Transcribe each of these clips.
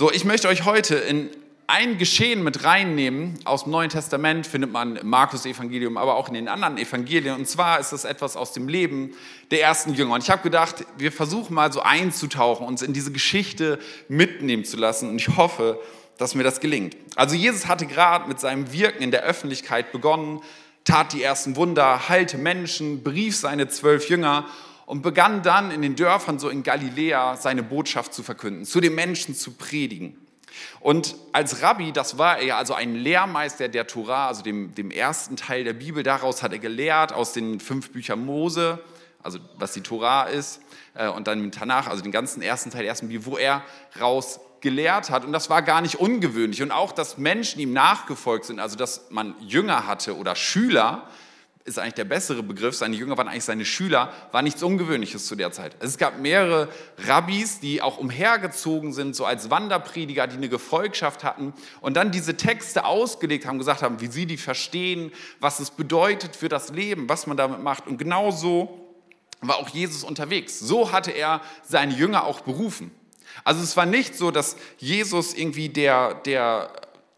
So, ich möchte euch heute in ein Geschehen mit reinnehmen aus dem Neuen Testament, findet man im Markus-Evangelium, aber auch in den anderen Evangelien. Und zwar ist es etwas aus dem Leben der ersten Jünger. Und ich habe gedacht, wir versuchen mal so einzutauchen, uns in diese Geschichte mitnehmen zu lassen. Und ich hoffe, dass mir das gelingt. Also Jesus hatte gerade mit seinem Wirken in der Öffentlichkeit begonnen, tat die ersten Wunder, heilte Menschen, berief seine zwölf Jünger und begann dann in den Dörfern so in Galiläa seine Botschaft zu verkünden, zu den Menschen zu predigen. Und als Rabbi, das war er also ein Lehrmeister der Torah, also dem, dem ersten Teil der Bibel, daraus hat er gelehrt aus den fünf Büchern Mose, also was die Torah ist, äh, und dann mit Tanach, also den ganzen ersten Teil der ersten Bibel, wo er raus gelehrt hat. Und das war gar nicht ungewöhnlich. Und auch, dass Menschen ihm nachgefolgt sind, also dass man Jünger hatte oder Schüler, ist eigentlich der bessere Begriff, seine Jünger waren eigentlich seine Schüler, war nichts Ungewöhnliches zu der Zeit. Es gab mehrere Rabbis, die auch umhergezogen sind, so als Wanderprediger, die eine Gefolgschaft hatten und dann diese Texte ausgelegt haben, gesagt haben, wie sie die verstehen, was es bedeutet für das Leben, was man damit macht. Und genau so war auch Jesus unterwegs. So hatte er seine Jünger auch berufen. Also es war nicht so, dass Jesus irgendwie der, der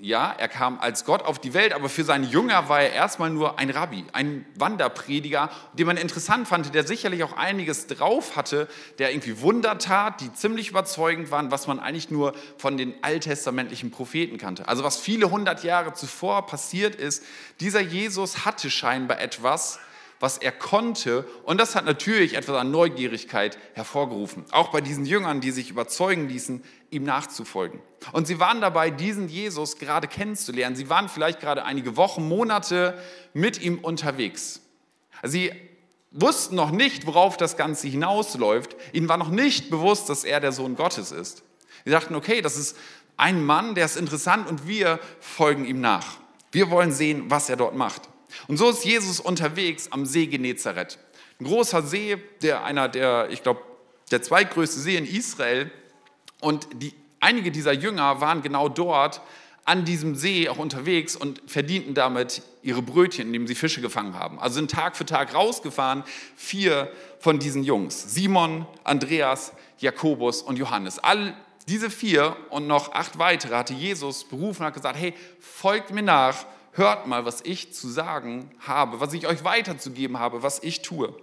ja, er kam als Gott auf die Welt, aber für seine Jünger war er erstmal nur ein Rabbi, ein Wanderprediger, den man interessant fand, der sicherlich auch einiges drauf hatte, der irgendwie Wunder tat, die ziemlich überzeugend waren, was man eigentlich nur von den alttestamentlichen Propheten kannte. Also was viele hundert Jahre zuvor passiert ist, dieser Jesus hatte scheinbar etwas, was er konnte. Und das hat natürlich etwas an Neugierigkeit hervorgerufen. Auch bei diesen Jüngern, die sich überzeugen ließen, ihm nachzufolgen. Und sie waren dabei, diesen Jesus gerade kennenzulernen. Sie waren vielleicht gerade einige Wochen, Monate mit ihm unterwegs. Sie wussten noch nicht, worauf das Ganze hinausläuft. Ihnen war noch nicht bewusst, dass er der Sohn Gottes ist. Sie dachten, okay, das ist ein Mann, der ist interessant und wir folgen ihm nach. Wir wollen sehen, was er dort macht. Und so ist Jesus unterwegs am See Genezareth. Ein großer See, der einer der, ich glaube, der zweitgrößte See in Israel. Und die, einige dieser Jünger waren genau dort an diesem See auch unterwegs und verdienten damit ihre Brötchen, indem sie Fische gefangen haben. Also sind Tag für Tag rausgefahren, vier von diesen Jungs. Simon, Andreas, Jakobus und Johannes. All diese vier und noch acht weitere hatte Jesus berufen und hat gesagt, hey, folgt mir nach hört mal, was ich zu sagen habe, was ich euch weiterzugeben habe, was ich tue.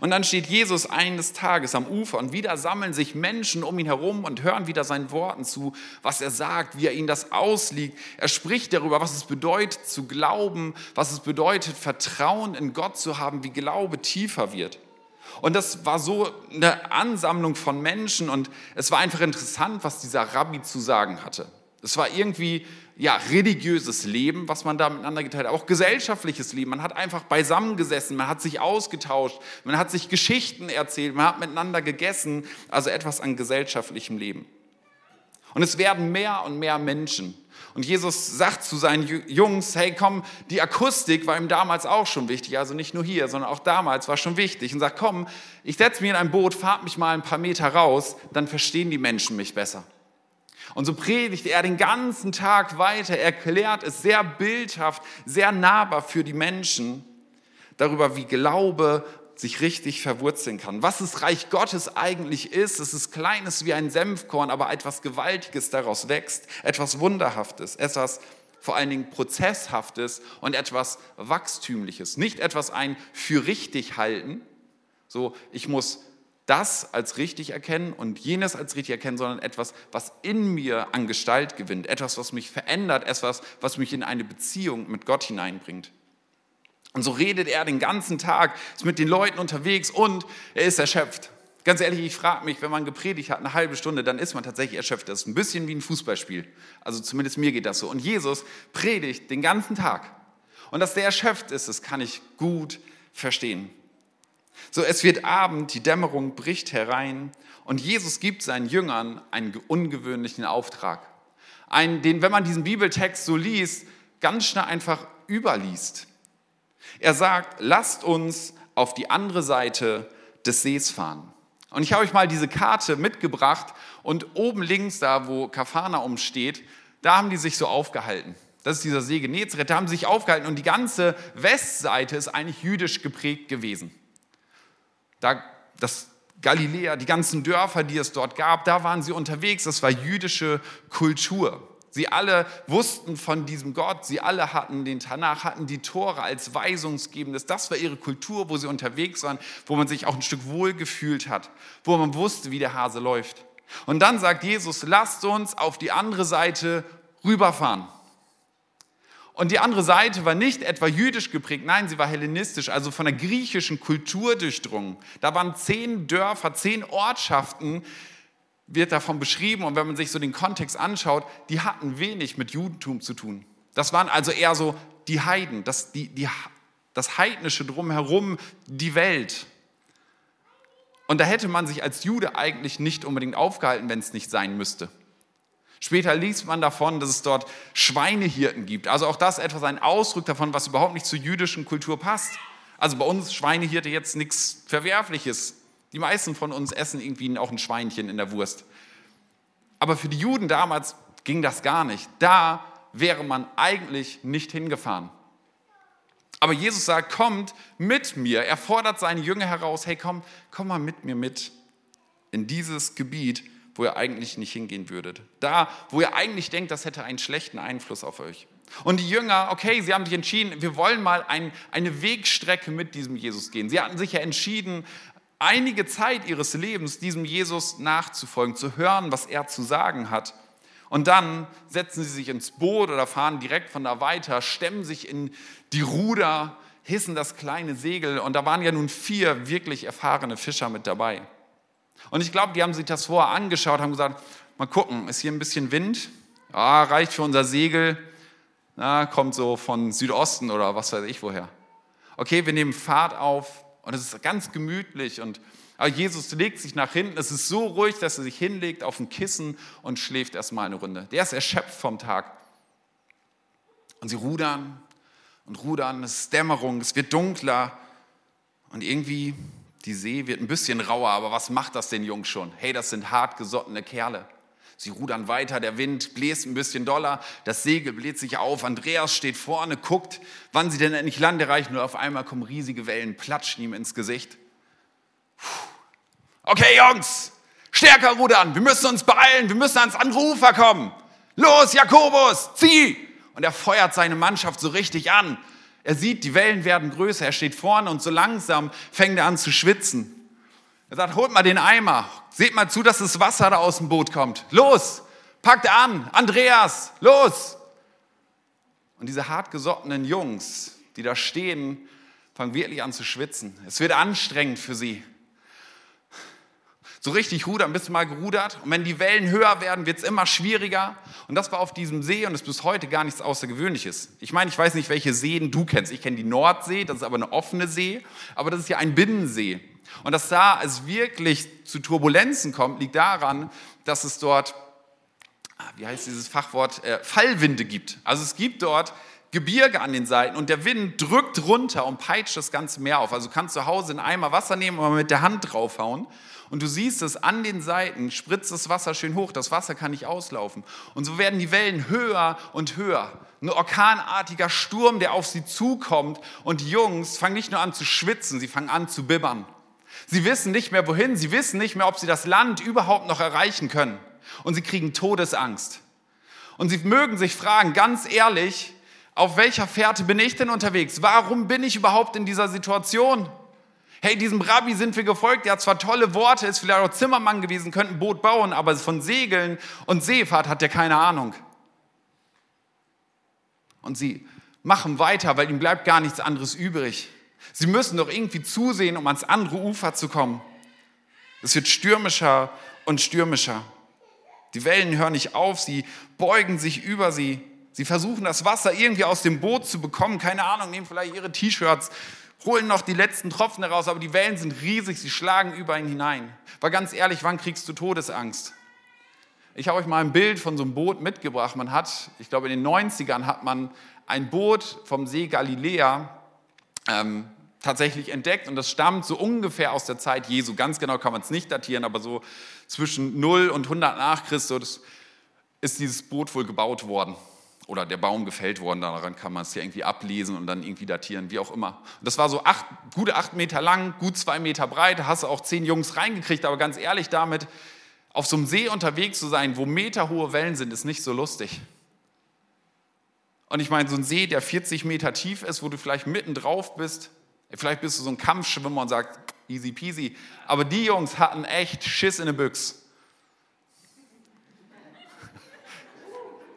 Und dann steht Jesus eines Tages am Ufer und wieder sammeln sich Menschen um ihn herum und hören wieder seinen Worten zu, was er sagt, wie er ihnen das ausliegt. Er spricht darüber, was es bedeutet zu glauben, was es bedeutet, Vertrauen in Gott zu haben, wie Glaube tiefer wird. Und das war so eine Ansammlung von Menschen und es war einfach interessant, was dieser Rabbi zu sagen hatte. Es war irgendwie ja, religiöses Leben, was man da miteinander geteilt hat, auch gesellschaftliches Leben. Man hat einfach beisammengesessen, man hat sich ausgetauscht, man hat sich Geschichten erzählt, man hat miteinander gegessen, also etwas an gesellschaftlichem Leben. Und es werden mehr und mehr Menschen. Und Jesus sagt zu seinen Jungs, hey komm, die Akustik war ihm damals auch schon wichtig, also nicht nur hier, sondern auch damals war schon wichtig. Und sagt, komm, ich setze mich in ein Boot, fahrt mich mal ein paar Meter raus, dann verstehen die Menschen mich besser. Und so predigt er den ganzen Tag weiter, erklärt es sehr bildhaft, sehr nahbar für die Menschen darüber, wie Glaube sich richtig verwurzeln kann. Was das Reich Gottes eigentlich ist, es ist kleines wie ein Senfkorn, aber etwas Gewaltiges daraus wächst, etwas Wunderhaftes, etwas vor allen Dingen Prozesshaftes und etwas Wachstümliches. Nicht etwas ein für richtig halten, so ich muss das als richtig erkennen und jenes als richtig erkennen, sondern etwas, was in mir an Gestalt gewinnt, etwas, was mich verändert, etwas, was mich in eine Beziehung mit Gott hineinbringt. Und so redet er den ganzen Tag, ist mit den Leuten unterwegs und er ist erschöpft. Ganz ehrlich, ich frage mich, wenn man gepredigt hat, eine halbe Stunde, dann ist man tatsächlich erschöpft. Das ist ein bisschen wie ein Fußballspiel. Also zumindest mir geht das so. Und Jesus predigt den ganzen Tag. Und dass der erschöpft ist, das kann ich gut verstehen. So, es wird Abend, die Dämmerung bricht herein und Jesus gibt seinen Jüngern einen ungewöhnlichen Auftrag. Einen, den, wenn man diesen Bibeltext so liest, ganz schnell einfach überliest. Er sagt, lasst uns auf die andere Seite des Sees fahren. Und ich habe euch mal diese Karte mitgebracht und oben links, da wo Kafana umsteht, da haben die sich so aufgehalten. Das ist dieser See Genezareth, da haben sie sich aufgehalten und die ganze Westseite ist eigentlich jüdisch geprägt gewesen. Da, das Galiläa, die ganzen Dörfer, die es dort gab, da waren sie unterwegs. Das war jüdische Kultur. Sie alle wussten von diesem Gott, sie alle hatten den Tanach, hatten die Tore als Weisungsgebendes. Das war ihre Kultur, wo sie unterwegs waren, wo man sich auch ein Stück wohlgefühlt hat, wo man wusste, wie der Hase läuft. Und dann sagt Jesus, lasst uns auf die andere Seite rüberfahren. Und die andere Seite war nicht etwa jüdisch geprägt, nein, sie war hellenistisch, also von der griechischen Kultur durchdrungen. Da waren zehn Dörfer, zehn Ortschaften, wird davon beschrieben. Und wenn man sich so den Kontext anschaut, die hatten wenig mit Judentum zu tun. Das waren also eher so die Heiden, das, die, die, das Heidnische drumherum, die Welt. Und da hätte man sich als Jude eigentlich nicht unbedingt aufgehalten, wenn es nicht sein müsste. Später liest man davon, dass es dort Schweinehirten gibt. Also auch das etwas ein Ausdruck davon, was überhaupt nicht zur jüdischen Kultur passt. Also bei uns Schweinehirte jetzt nichts Verwerfliches. Die meisten von uns essen irgendwie auch ein Schweinchen in der Wurst. Aber für die Juden damals ging das gar nicht. Da wäre man eigentlich nicht hingefahren. Aber Jesus sagt, kommt mit mir. Er fordert seine Jünger heraus, hey, komm, komm mal mit mir mit in dieses Gebiet wo ihr eigentlich nicht hingehen würdet. Da, wo ihr eigentlich denkt, das hätte einen schlechten Einfluss auf euch. Und die Jünger, okay, sie haben sich entschieden, wir wollen mal ein, eine Wegstrecke mit diesem Jesus gehen. Sie hatten sich ja entschieden, einige Zeit ihres Lebens diesem Jesus nachzufolgen, zu hören, was er zu sagen hat. Und dann setzen sie sich ins Boot oder fahren direkt von da weiter, stemmen sich in die Ruder, hissen das kleine Segel. Und da waren ja nun vier wirklich erfahrene Fischer mit dabei. Und ich glaube, die haben sich das vorher angeschaut, haben gesagt, mal gucken, ist hier ein bisschen Wind? Ja, reicht für unser Segel. Na, kommt so von Südosten oder was weiß ich woher. Okay, wir nehmen Fahrt auf und es ist ganz gemütlich und aber Jesus legt sich nach hinten. Es ist so ruhig, dass er sich hinlegt auf ein Kissen und schläft erstmal eine Runde. Der ist erschöpft vom Tag. Und sie rudern und rudern. Es ist Dämmerung, es wird dunkler. Und irgendwie die See wird ein bisschen rauer, aber was macht das den Jungs schon? Hey, das sind hartgesottene Kerle. Sie rudern weiter, der Wind bläst ein bisschen doller, das Segel bläht sich auf, Andreas steht vorne, guckt, wann sie denn endlich Land erreichen und auf einmal kommen riesige Wellen, platschen ihm ins Gesicht. Okay, Jungs, stärker rudern, wir müssen uns beeilen, wir müssen ans andere Ufer kommen. Los, Jakobus, zieh! Und er feuert seine Mannschaft so richtig an. Er sieht, die Wellen werden größer. Er steht vorne und so langsam fängt er an zu schwitzen. Er sagt, holt mal den Eimer. Seht mal zu, dass das Wasser da aus dem Boot kommt. Los, packt an. Andreas, los. Und diese hartgesottenen Jungs, die da stehen, fangen wirklich an zu schwitzen. Es wird anstrengend für sie so richtig rudern, bist du mal gerudert. Und wenn die Wellen höher werden, wird es immer schwieriger. Und das war auf diesem See und ist bis heute gar nichts Außergewöhnliches. Ich meine, ich weiß nicht, welche Seen du kennst. Ich kenne die Nordsee, das ist aber eine offene See, aber das ist ja ein Binnensee. Und dass da es wirklich zu Turbulenzen kommt, liegt daran, dass es dort, ah, wie heißt dieses Fachwort, äh, Fallwinde gibt. Also es gibt dort Gebirge an den Seiten und der Wind drückt runter und peitscht das ganze Meer auf. Also du kannst zu Hause einen Eimer Wasser nehmen und mal mit der Hand draufhauen und du siehst es an den Seiten, spritzt das Wasser schön hoch, das Wasser kann nicht auslaufen. Und so werden die Wellen höher und höher. Ein orkanartiger Sturm, der auf sie zukommt und die Jungs fangen nicht nur an zu schwitzen, sie fangen an zu bibbern. Sie wissen nicht mehr wohin, sie wissen nicht mehr, ob sie das Land überhaupt noch erreichen können. Und sie kriegen Todesangst. Und sie mögen sich fragen, ganz ehrlich, auf welcher Fährte bin ich denn unterwegs? Warum bin ich überhaupt in dieser Situation? Hey, diesem Rabbi sind wir gefolgt, der hat zwar tolle Worte, ist vielleicht auch Zimmermann gewesen, könnte ein Boot bauen, aber von Segeln und Seefahrt hat er keine Ahnung. Und sie machen weiter, weil ihm bleibt gar nichts anderes übrig. Sie müssen doch irgendwie zusehen, um ans andere Ufer zu kommen. Es wird stürmischer und stürmischer. Die Wellen hören nicht auf, sie beugen sich über sie. Sie versuchen das Wasser irgendwie aus dem Boot zu bekommen. Keine Ahnung, nehmen vielleicht ihre T-Shirts, holen noch die letzten Tropfen heraus, aber die Wellen sind riesig, sie schlagen über ihn hinein. War ganz ehrlich, wann kriegst du Todesangst? Ich habe euch mal ein Bild von so einem Boot mitgebracht. Man hat, ich glaube in den 90ern hat man ein Boot vom See Galiläa ähm, tatsächlich entdeckt und das stammt so ungefähr aus der Zeit Jesu. Ganz genau kann man es nicht datieren, aber so zwischen 0 und 100 nach Christus ist dieses Boot wohl gebaut worden. Oder der Baum gefällt worden, daran kann man es ja irgendwie ablesen und dann irgendwie datieren, wie auch immer. Das war so acht, gute acht Meter lang, gut zwei Meter breit, hast du auch zehn Jungs reingekriegt, aber ganz ehrlich damit, auf so einem See unterwegs zu sein, wo meterhohe Wellen sind, ist nicht so lustig. Und ich meine, so ein See, der 40 Meter tief ist, wo du vielleicht mitten drauf bist, vielleicht bist du so ein Kampfschwimmer und sagst, easy peasy. Aber die Jungs hatten echt Schiss in der Büchse.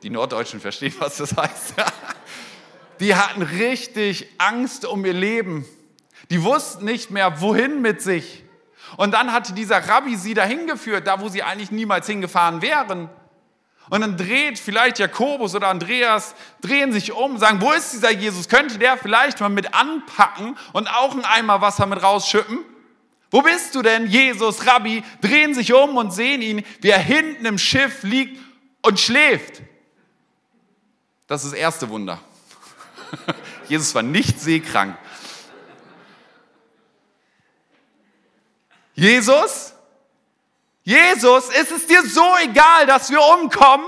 Die Norddeutschen verstehen, was das heißt. Die hatten richtig Angst um ihr Leben. Die wussten nicht mehr, wohin mit sich. Und dann hatte dieser Rabbi sie dahin geführt, da wo sie eigentlich niemals hingefahren wären. Und dann dreht vielleicht Jakobus oder Andreas, drehen sich um, sagen, wo ist dieser Jesus? Könnte der vielleicht mal mit anpacken und auch einen Eimer Wasser mit rausschüppen? Wo bist du denn, Jesus, Rabbi? Drehen sich um und sehen ihn, wie er hinten im Schiff liegt und schläft. Das ist das erste Wunder. Jesus war nicht seekrank. Jesus, Jesus, ist es dir so egal, dass wir umkommen?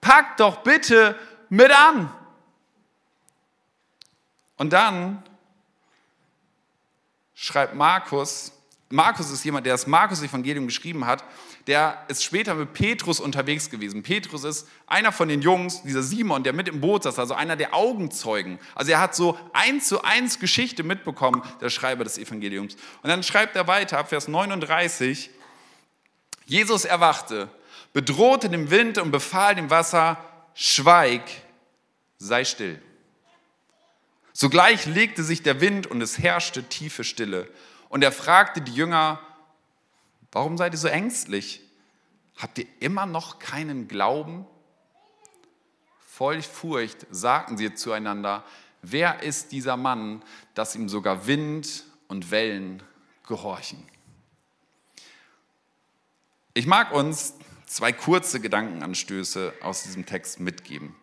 Pack doch bitte mit an. Und dann schreibt Markus, Markus ist jemand, der das Markus-Evangelium geschrieben hat, der ist später mit Petrus unterwegs gewesen. Petrus ist einer von den Jungs, dieser Simon, der mit im Boot saß, also einer der Augenzeugen. Also er hat so eins zu eins Geschichte mitbekommen, der Schreiber des Evangeliums. Und dann schreibt er weiter, Vers 39, Jesus erwachte, bedrohte den Wind und befahl dem Wasser, schweig, sei still. Sogleich legte sich der Wind und es herrschte tiefe Stille. Und er fragte die Jünger, warum seid ihr so ängstlich? Habt ihr immer noch keinen Glauben? Voll Furcht sagten sie zueinander, wer ist dieser Mann, dass ihm sogar Wind und Wellen gehorchen? Ich mag uns zwei kurze Gedankenanstöße aus diesem Text mitgeben.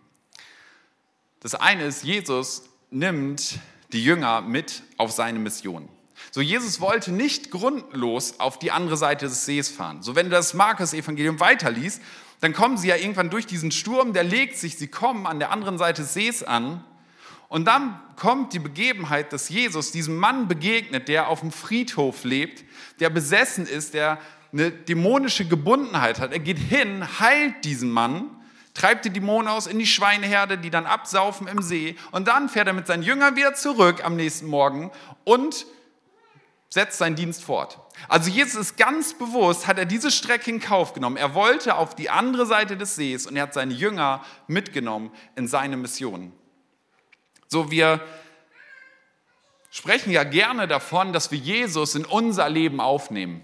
Das eine ist, Jesus nimmt die Jünger mit auf seine Mission. So, Jesus wollte nicht grundlos auf die andere Seite des Sees fahren. So, wenn du das Markus-Evangelium weiterliest, dann kommen sie ja irgendwann durch diesen Sturm, der legt sich, sie kommen an der anderen Seite des Sees an. Und dann kommt die Begebenheit, dass Jesus diesem Mann begegnet, der auf dem Friedhof lebt, der besessen ist, der eine dämonische Gebundenheit hat. Er geht hin, heilt diesen Mann, treibt die Dämonen aus in die Schweineherde, die dann absaufen im See. Und dann fährt er mit seinen Jüngern wieder zurück am nächsten Morgen und setzt seinen Dienst fort. Also Jesus ist ganz bewusst, hat er diese Strecke in Kauf genommen. Er wollte auf die andere Seite des Sees und er hat seine Jünger mitgenommen in seine Mission. So, wir sprechen ja gerne davon, dass wir Jesus in unser Leben aufnehmen.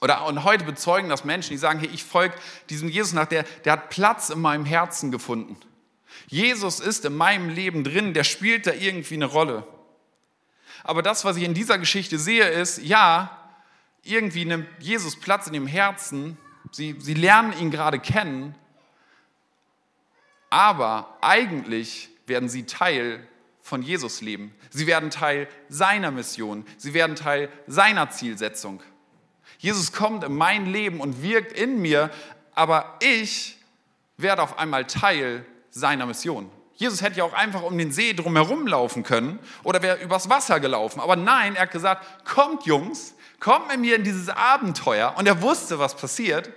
Oder und heute bezeugen das Menschen, die sagen, hey, ich folge diesem Jesus nach, der, der hat Platz in meinem Herzen gefunden. Jesus ist in meinem Leben drin, der spielt da irgendwie eine Rolle. Aber das, was ich in dieser Geschichte sehe, ist, ja, irgendwie nimmt Jesus Platz in dem Herzen. Sie, sie lernen ihn gerade kennen. Aber eigentlich werden sie Teil von Jesus leben. Sie werden Teil seiner Mission. Sie werden Teil seiner Zielsetzung. Jesus kommt in mein Leben und wirkt in mir, aber ich werde auf einmal Teil seiner Mission. Jesus hätte ja auch einfach um den See drumherum laufen können oder wäre übers Wasser gelaufen. Aber nein, er hat gesagt, kommt Jungs, kommt mit mir in dieses Abenteuer. Und er wusste, was passiert.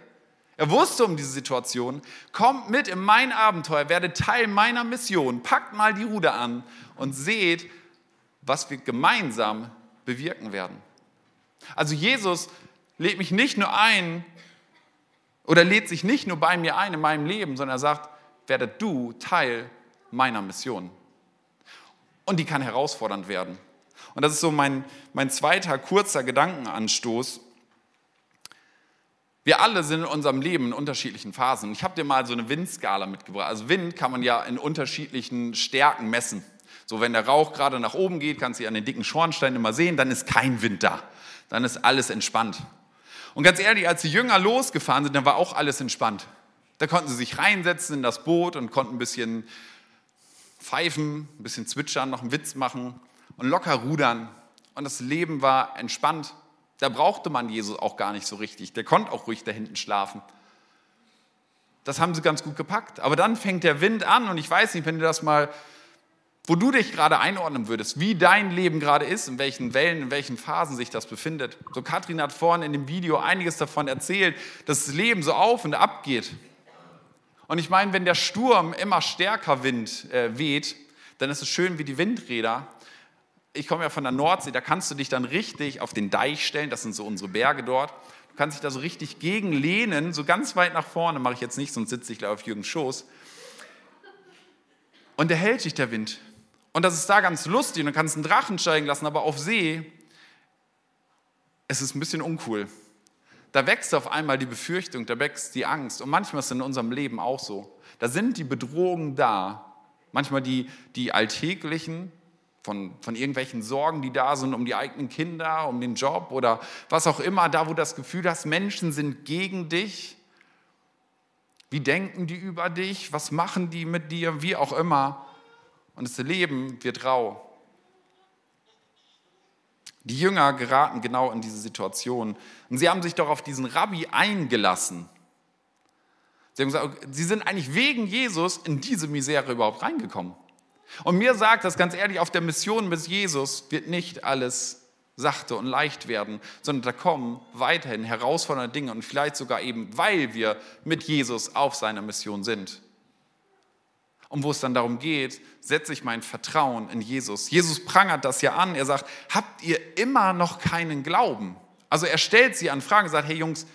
Er wusste um diese Situation. Kommt mit in mein Abenteuer, werdet Teil meiner Mission. Packt mal die Ruder an und seht, was wir gemeinsam bewirken werden. Also Jesus lädt mich nicht nur ein oder lädt sich nicht nur bei mir ein in meinem Leben, sondern er sagt, werdet du Teil meiner Mission. Und die kann herausfordernd werden. Und das ist so mein, mein zweiter kurzer Gedankenanstoß. Wir alle sind in unserem Leben in unterschiedlichen Phasen. Ich habe dir mal so eine Windskala mitgebracht. Also Wind kann man ja in unterschiedlichen Stärken messen. So wenn der Rauch gerade nach oben geht, kannst du an den dicken Schornstein immer sehen, dann ist kein Wind da. Dann ist alles entspannt. Und ganz ehrlich, als die Jünger losgefahren sind, dann war auch alles entspannt. Da konnten sie sich reinsetzen in das Boot und konnten ein bisschen pfeifen, ein bisschen zwitschern, noch einen Witz machen und locker rudern. Und das Leben war entspannt. Da brauchte man Jesus auch gar nicht so richtig. Der konnte auch ruhig da hinten schlafen. das haben sie ganz gut gepackt. Aber dann fängt der Wind an und ich weiß nicht, wenn du das mal, wo du dich gerade einordnen würdest, wie dein Leben gerade ist, in welchen Wellen, in welchen Phasen sich das befindet. So Katrin hat vorhin in dem Video einiges davon erzählt, dass das Leben so auf und ab geht. Und ich meine, wenn der Sturm immer stärker Wind äh, weht, dann ist es schön wie die Windräder. Ich komme ja von der Nordsee, da kannst du dich dann richtig auf den Deich stellen, das sind so unsere Berge dort. Du kannst dich da so richtig gegenlehnen, so ganz weit nach vorne, mache ich jetzt nicht, sonst sitze ich gleich auf Jürgens Schoß. Und der hält sich der Wind. Und das ist da ganz lustig, und du kannst einen Drachen steigen lassen, aber auf See, es ist ein bisschen uncool. Da wächst auf einmal die Befürchtung, da wächst die Angst. Und manchmal ist es in unserem Leben auch so. Da sind die Bedrohungen da, Manchmal die, die alltäglichen, von, von irgendwelchen Sorgen, die da sind um die eigenen Kinder, um den Job oder was auch immer, da wo du das Gefühl hast, Menschen sind gegen dich. Wie denken die über dich? Was machen die mit dir? Wie auch immer. Und das Leben wird rau. Die Jünger geraten genau in diese Situation. Und sie haben sich doch auf diesen Rabbi eingelassen. Sie haben gesagt, sie sind eigentlich wegen Jesus in diese Misere überhaupt reingekommen. Und mir sagt das ganz ehrlich, auf der Mission bis Jesus wird nicht alles sachte und leicht werden, sondern da kommen weiterhin herausfordernde Dinge und vielleicht sogar eben, weil wir mit Jesus auf seiner Mission sind. Und wo es dann darum geht, setze ich mein Vertrauen in Jesus. Jesus prangert das ja an. Er sagt, habt ihr immer noch keinen Glauben? Also er stellt sie an Fragen sagt, hey Jungs,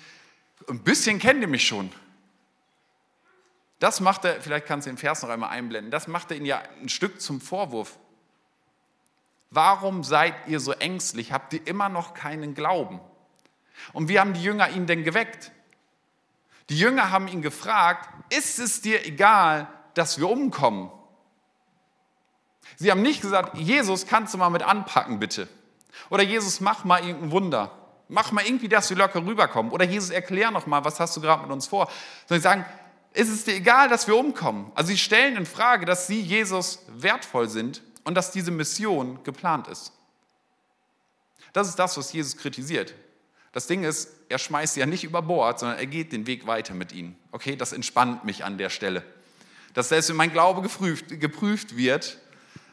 ein bisschen kennt ihr mich schon. Das macht er, vielleicht kannst du den Vers noch einmal einblenden, das macht er ihnen ja ein Stück zum Vorwurf. Warum seid ihr so ängstlich? Habt ihr immer noch keinen Glauben? Und wie haben die Jünger ihn denn geweckt? Die Jünger haben ihn gefragt, ist es dir egal, dass wir umkommen? Sie haben nicht gesagt, Jesus, kannst du mal mit anpacken, bitte? Oder Jesus, mach mal irgendein Wunder. Mach mal irgendwie, dass wir locker rüberkommen. Oder Jesus, erklär noch mal, was hast du gerade mit uns vor? Sondern sie sagen, ist es dir egal, dass wir umkommen. Also sie stellen in Frage, dass sie Jesus wertvoll sind und dass diese Mission geplant ist. Das ist das, was Jesus kritisiert. Das Ding ist, er schmeißt sie ja nicht über Bord, sondern er geht den Weg weiter mit ihnen. Okay, das entspannt mich an der Stelle. Dass selbst wenn mein Glaube geprüft, geprüft wird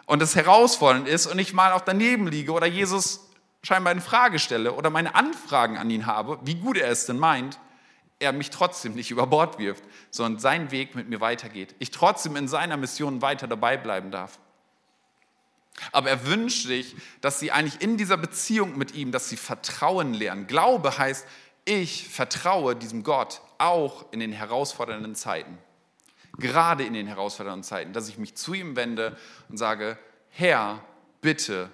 und es herausfordernd ist und ich mal auch daneben liege oder Jesus scheinbar in Frage stelle oder meine Anfragen an ihn habe, wie gut er es denn meint, er mich trotzdem nicht über Bord wirft, sondern sein Weg mit mir weitergeht. Ich trotzdem in seiner Mission weiter dabei bleiben darf. Aber er wünscht sich, dass sie eigentlich in dieser Beziehung mit ihm, dass sie Vertrauen lernen. Glaube heißt, ich vertraue diesem Gott auch in den herausfordernden Zeiten. Gerade in den herausfordernden Zeiten, dass ich mich zu ihm wende und sage, Herr, bitte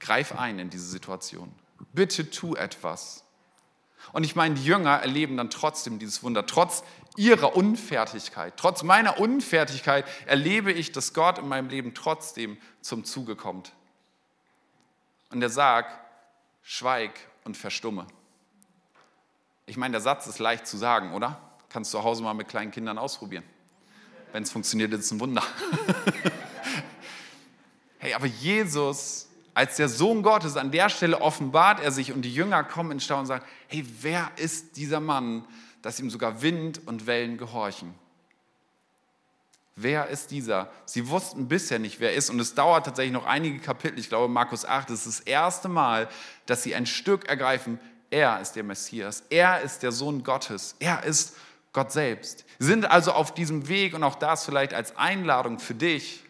greif ein in diese Situation. Bitte tu etwas. Und ich meine, die Jünger erleben dann trotzdem dieses Wunder. Trotz ihrer Unfertigkeit, trotz meiner Unfertigkeit erlebe ich, dass Gott in meinem Leben trotzdem zum Zuge kommt. Und er sagt, schweig und verstumme. Ich meine, der Satz ist leicht zu sagen, oder? Kannst du zu Hause mal mit kleinen Kindern ausprobieren. Wenn es funktioniert, ist es ein Wunder. hey, aber Jesus als der Sohn Gottes, an der Stelle offenbart er sich und die Jünger kommen in Staunen und sagen, hey, wer ist dieser Mann, dass ihm sogar Wind und Wellen gehorchen? Wer ist dieser? Sie wussten bisher nicht, wer er ist. Und es dauert tatsächlich noch einige Kapitel. Ich glaube, Markus 8 ist das erste Mal, dass sie ein Stück ergreifen. Er ist der Messias. Er ist der Sohn Gottes. Er ist Gott selbst. Sie sind also auf diesem Weg und auch das vielleicht als Einladung für dich.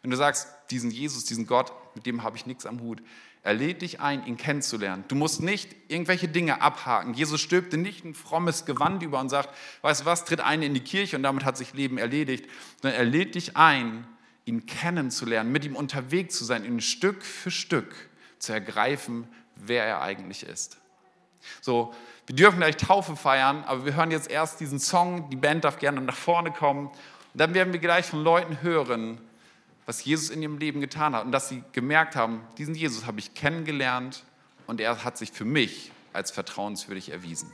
Wenn du sagst, diesen Jesus, diesen Gott, mit dem habe ich nichts am Hut. Er lädt dich ein, ihn kennenzulernen. Du musst nicht irgendwelche Dinge abhaken. Jesus stülpte nicht ein frommes Gewand über und sagt, weißt du was, tritt ein in die Kirche und damit hat sich Leben erledigt, sondern er lädt dich ein, ihn kennenzulernen, mit ihm unterwegs zu sein, ihn Stück für Stück zu ergreifen, wer er eigentlich ist. So, wir dürfen gleich Taufe feiern, aber wir hören jetzt erst diesen Song. Die Band darf gerne nach vorne kommen. Und dann werden wir gleich von Leuten hören, was Jesus in ihrem Leben getan hat und dass sie gemerkt haben, diesen Jesus habe ich kennengelernt und er hat sich für mich als vertrauenswürdig erwiesen.